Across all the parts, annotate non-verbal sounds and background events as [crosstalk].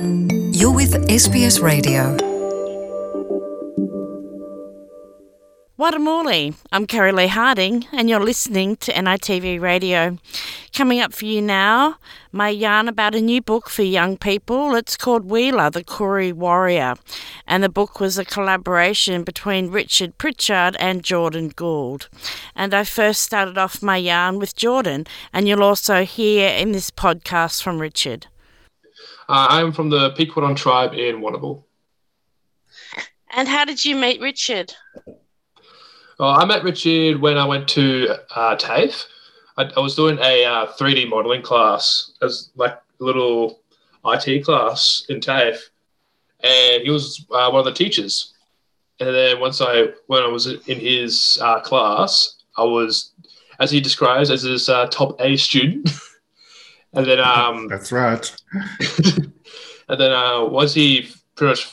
You're with SBS Radio. Watamuli, I'm Carrie Lee Harding, and you're listening to NITV Radio. Coming up for you now, my yarn about a new book for young people. It's called Wheeler, the Koori Warrior, and the book was a collaboration between Richard Pritchard and Jordan Gould. And I first started off my yarn with Jordan, and you'll also hear in this podcast from Richard. Uh, I'm from the Pequodon tribe in Warrnambool. And how did you meet Richard? Well, I met Richard when I went to uh, TAFE. I, I was doing a uh, 3D modeling class as like a little IT class in TAFE, and he was uh, one of the teachers. And then once I, when I was in his uh, class, I was, as he describes, as his uh, top A student. [laughs] And then um, that's right. [laughs] and then uh, once he pretty much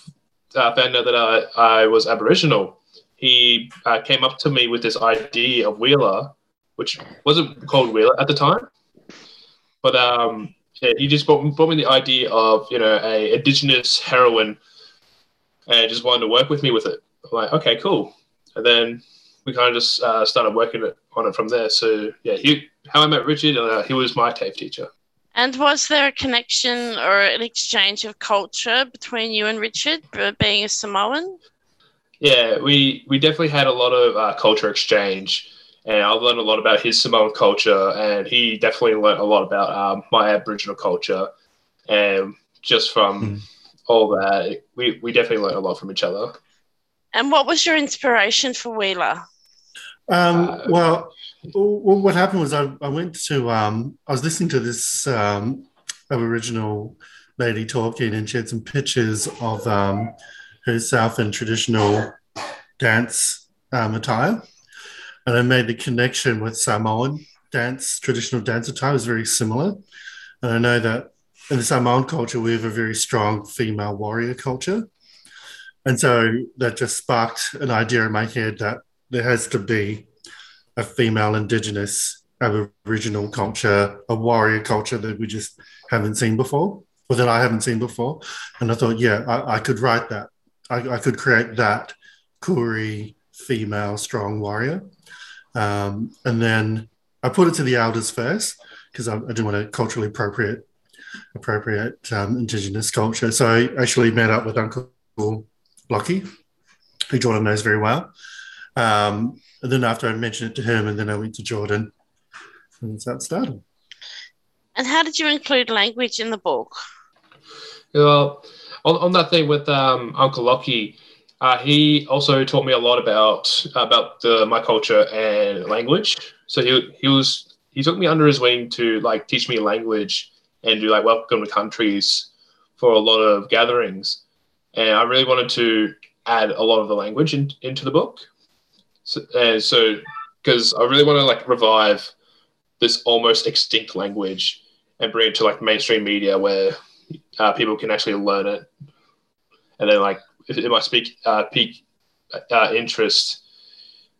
uh, found out that I, I was Aboriginal, he uh, came up to me with this idea of Wheeler, which wasn't called Wheeler at the time, but um, yeah, he just brought, brought me the idea of you know a Indigenous heroine, and just wanted to work with me with it. I'm like, okay, cool. And then we kind of just uh, started working on it from there. So yeah, he how I met Richard, uh, he was my TAFE teacher. And was there a connection or an exchange of culture between you and Richard, being a Samoan? Yeah, we we definitely had a lot of uh, culture exchange, and I learned a lot about his Samoan culture, and he definitely learned a lot about um, my Aboriginal culture, and just from mm. all that, we we definitely learned a lot from each other. And what was your inspiration for Wheeler? Um, uh, well, well, what happened was I, I went to um, I was listening to this um, Aboriginal lady talking, and she had some pictures of um, herself in traditional dance um, attire, and I made the connection with Samoan dance, traditional dance attire. Is very similar, and I know that in the Samoan culture we have a very strong female warrior culture, and so that just sparked an idea in my head that there has to be a female indigenous aboriginal culture a warrior culture that we just haven't seen before or that i haven't seen before. And i thought yeah i, I could write that. I, I, could create that koori female strong warrior. Um, and then i put it to the elders first because I, I, didn't want to culturally appropriate appropriate um, indigenous culture. So i actually met up with uncle lockie who jordan knows very well um, and then after I mentioned it to him, and then I went to Jordan, and that's how it started. And how did you include language in the book? Well, on, on that thing with um, Uncle Lockie, uh, he also taught me a lot about about the, my culture and language. So he he was he took me under his wing to like teach me language and do like welcome to countries for a lot of gatherings. And I really wanted to add a lot of the language in, into the book. So, and so, because I really want to like revive this almost extinct language and bring it to like mainstream media where uh, people can actually learn it, and then like it might speak uh, pique uh, interest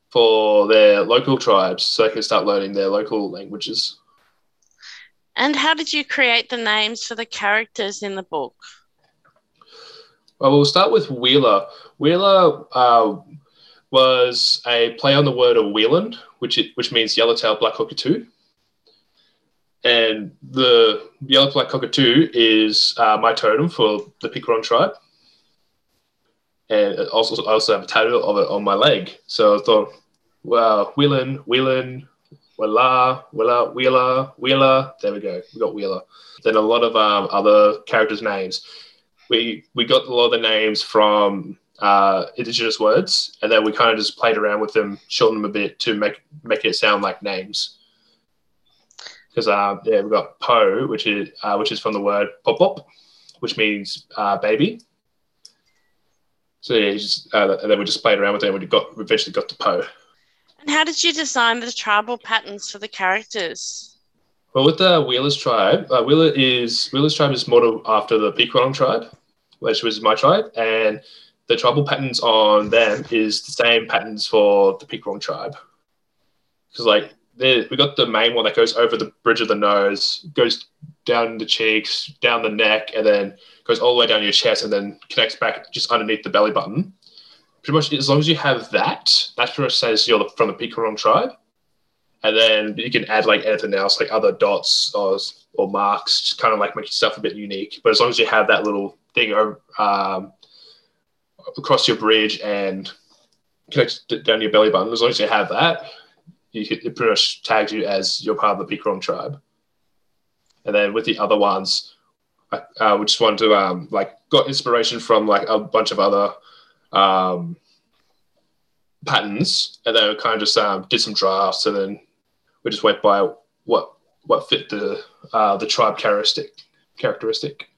for their local tribes, so they can start learning their local languages. And how did you create the names for the characters in the book? Well, we'll start with Wheeler. Wheeler uh, was a play on the word of Wheeland, which it, which means yellowtail black cockatoo. And the yellow black cockatoo is uh, my totem for the Pequodon tribe. And also, I also have a tattoo of it on my leg. So I thought, wow, Wheelan, Wheelan, Willa, Willa, Wheeler, Wheeler. There we go. We got Wheeler. Then a lot of um, other characters' names. We we got a lot of the names from uh, indigenous words, and then we kind of just played around with them, shortened them a bit to make make it sound like names. Because uh, yeah, we've got Po, which is uh, which is from the word pop pop, which means uh, baby. So yeah, just, uh, and then we just played around with it, and we got we eventually got to Po. And how did you design the tribal patterns for the characters? Well, with the Wheelers tribe, uh, Wheeler is Wheelers tribe is modeled after the Pequodon tribe, which was my tribe, and the tribal patterns on them is the same patterns for the Pequodon tribe. Because like we got the main one that goes over the bridge of the nose, goes down the cheeks, down the neck, and then goes all the way down your chest, and then connects back just underneath the belly button. Pretty much, as long as you have that, that pretty much says you're from the Picaron tribe. And then you can add like anything else, like other dots or, or marks, just kind of like make yourself a bit unique. But as long as you have that little thing um, across your bridge and connects down your belly button, as long as you have that, you, it pretty much tags you as you're part of the Picaron tribe. And then with the other ones, I uh, we just wanted to um, like got inspiration from like a bunch of other um, patterns, and then kind of just um, did some drafts, and then we just went by what what fit the uh, the tribe characteristic characteristic.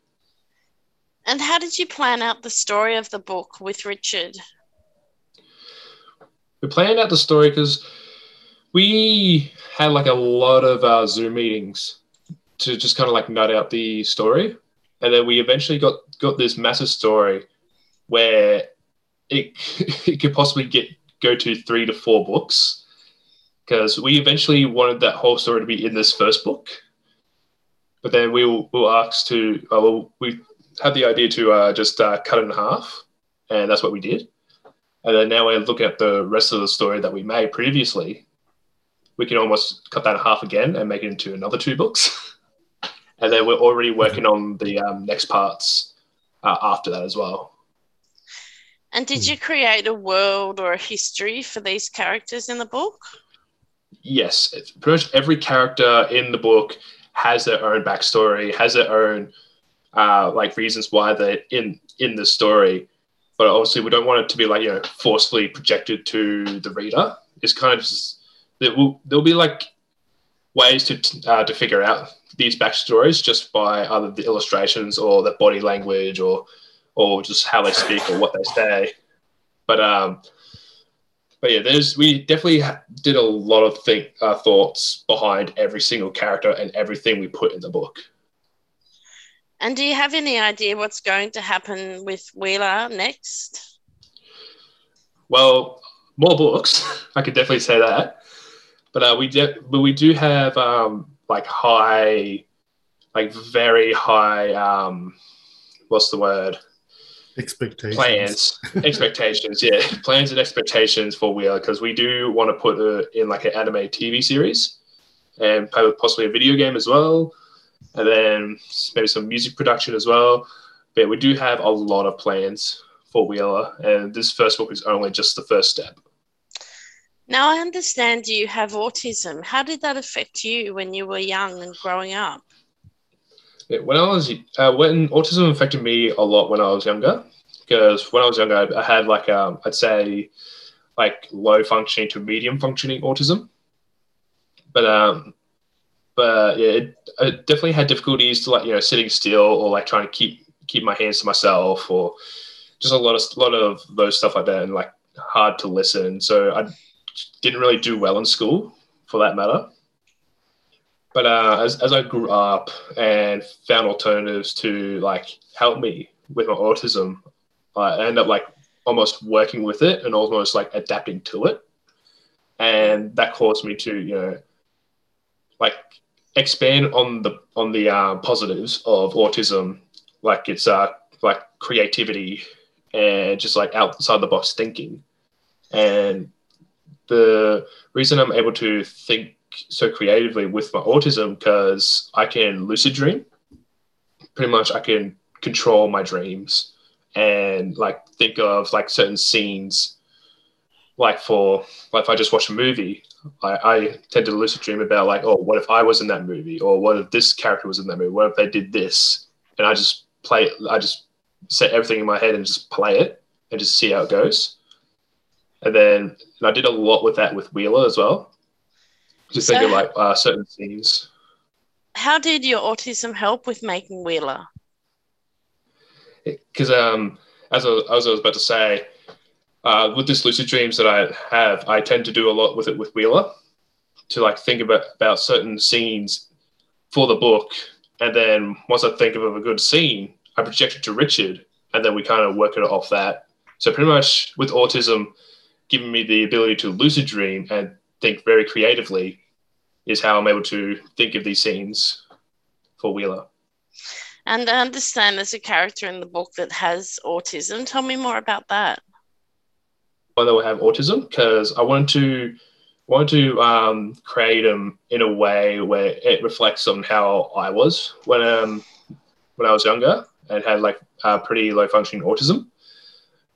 And how did you plan out the story of the book with Richard? We planned out the story because we had like a lot of uh, Zoom meetings to just kind of like nut out the story, and then we eventually got got this massive story where it [laughs] it could possibly get go to three to four books. Because we eventually wanted that whole story to be in this first book, but then we were, we were asked to uh, well, we had the idea to uh, just uh, cut it in half, and that's what we did. And then now we're looking at the rest of the story that we made previously. We can almost cut that in half again and make it into another two books. [laughs] and then we're already working on the um, next parts uh, after that as well. And did you create a world or a history for these characters in the book? Yes, pretty much every character in the book has their own backstory, has their own uh, like reasons why they're in in the story. But obviously, we don't want it to be like you know forcefully projected to the reader. It's kind of just there will there'll be like ways to uh, to figure out these backstories just by either the illustrations or the body language or or just how they speak or what they say. But um, but yeah, there's we definitely did a lot of think uh, thoughts behind every single character and everything we put in the book. And do you have any idea what's going to happen with Wheeler next? Well, more books. [laughs] I could definitely say that. But uh, we de- but we do have um, like high, like very high. Um, what's the word? Expectations. Plans, [laughs] expectations. Yeah, plans and expectations for Wheeler because we do want to put it in like an anime TV series and possibly a video game as well and then maybe some music production as well. But we do have a lot of plans for Wheeler, and this first book is only just the first step. Now, I understand you have autism. How did that affect you when you were young and growing up? Yeah, when I was uh, when autism affected me a lot when I was younger, because when I was younger, I, I had like um, I'd say like low functioning to medium functioning autism, but um, but yeah, it, I definitely had difficulties to like you know sitting still or like trying to keep keep my hands to myself or just a lot of lot of those stuff like that and like hard to listen. So I didn't really do well in school for that matter. But uh, as, as I grew up and found alternatives to like help me with my autism, I ended up like almost working with it and almost like adapting to it. And that caused me to, you know, like expand on the on the uh, positives of autism, like it's uh like creativity and just like outside the box thinking. And the reason I'm able to think so creatively with my autism because I can lucid dream. Pretty much, I can control my dreams and like think of like certain scenes. Like for like if I just watch a movie, I, I tend to lucid dream about like, oh, what if I was in that movie, or what if this character was in that movie? What if they did this? And I just play. I just set everything in my head and just play it and just see how it goes. And then and I did a lot with that with Wheeler as well. Just so, thinking like uh, certain scenes. How did your autism help with making Wheeler? Because um, as I, as I was about to say, uh, with this lucid dreams that I have, I tend to do a lot with it with Wheeler to like think about, about certain scenes for the book. And then once I think of a good scene, I project it to Richard and then we kind of work it off that. So pretty much with autism, giving me the ability to lucid dream and think very creatively is how I'm able to think of these scenes for Wheeler. And I understand there's a character in the book that has autism. Tell me more about that. They will have autism? Because I wanted to wanted to um, create them in a way where it reflects on how I was when um, when I was younger and had like uh, pretty low functioning autism.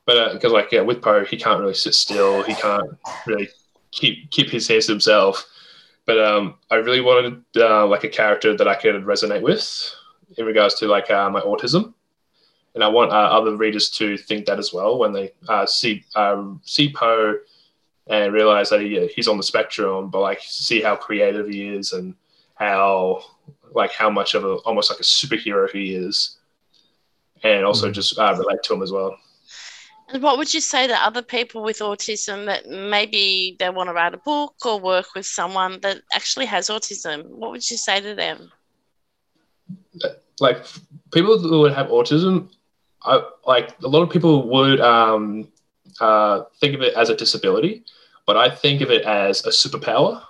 But because uh, like yeah, with Poe, he can't really sit still. He can't really keep keep his hands to himself. But um, I really wanted uh, like a character that I could resonate with in regards to like uh, my autism, and I want uh, other readers to think that as well when they uh, see um, see Poe and realize that he, he's on the spectrum, but like see how creative he is and how like how much of a almost like a superhero he is, and also mm-hmm. just uh, relate to him as well. And what would you say to other people with autism that maybe they want to write a book or work with someone that actually has autism? What would you say to them? Like people who would have autism, I, like a lot of people would um, uh, think of it as a disability, but I think of it as a superpower,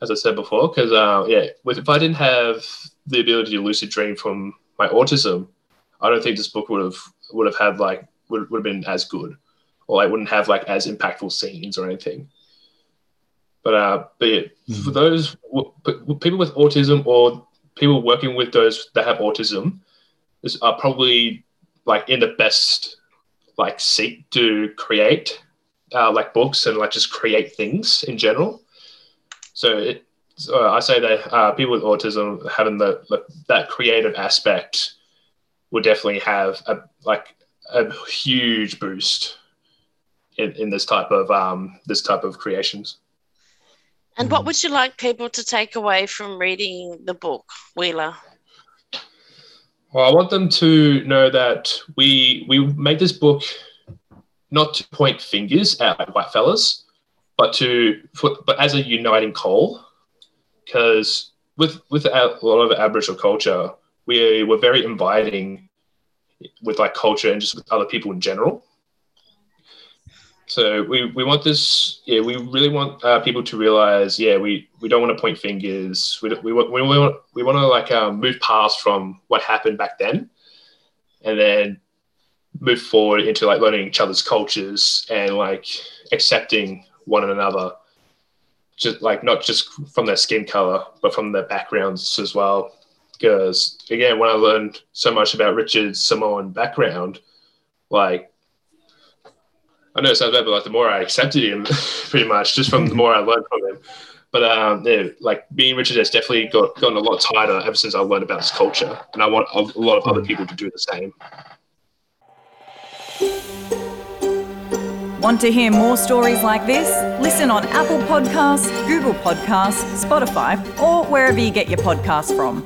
as I said before. Because uh, yeah, with, if I didn't have the ability to lucid dream from my autism, I don't think this book would have would have had like would, would have been as good, or I wouldn't have like as impactful scenes or anything. But uh, but yeah, mm. for those people with autism or people working with those that have autism, is are probably like in the best like seat to create uh, like books and like just create things in general. So it, so I say that uh, people with autism having the, the that creative aspect would definitely have a like a huge boost in, in this type of um, this type of creations. And what would you like people to take away from reading the book, Wheeler? Well, I want them to know that we we made this book not to point fingers at white fellas, but to but as a uniting call, because with with a lot of Aboriginal culture, we were very inviting with like culture and just with other people in general. So we, we want this, yeah, we really want uh, people to realize, yeah, we, we don't want to point fingers. We, we, want, we, want, we want to like um, move past from what happened back then and then move forward into like learning each other's cultures and like accepting one another just like not just from their skin color but from their backgrounds as well because again, when I learned so much about Richard's Samoan background, like I know it sounds bad, but like the more I accepted him, [laughs] pretty much just from the more I learned from him. But um, yeah, like being Richard has definitely got gotten a lot tighter ever since I learned about his culture, and I want a lot of other people to do the same. Want to hear more stories like this? Listen on Apple Podcasts, Google Podcasts, Spotify, or wherever you get your podcasts from.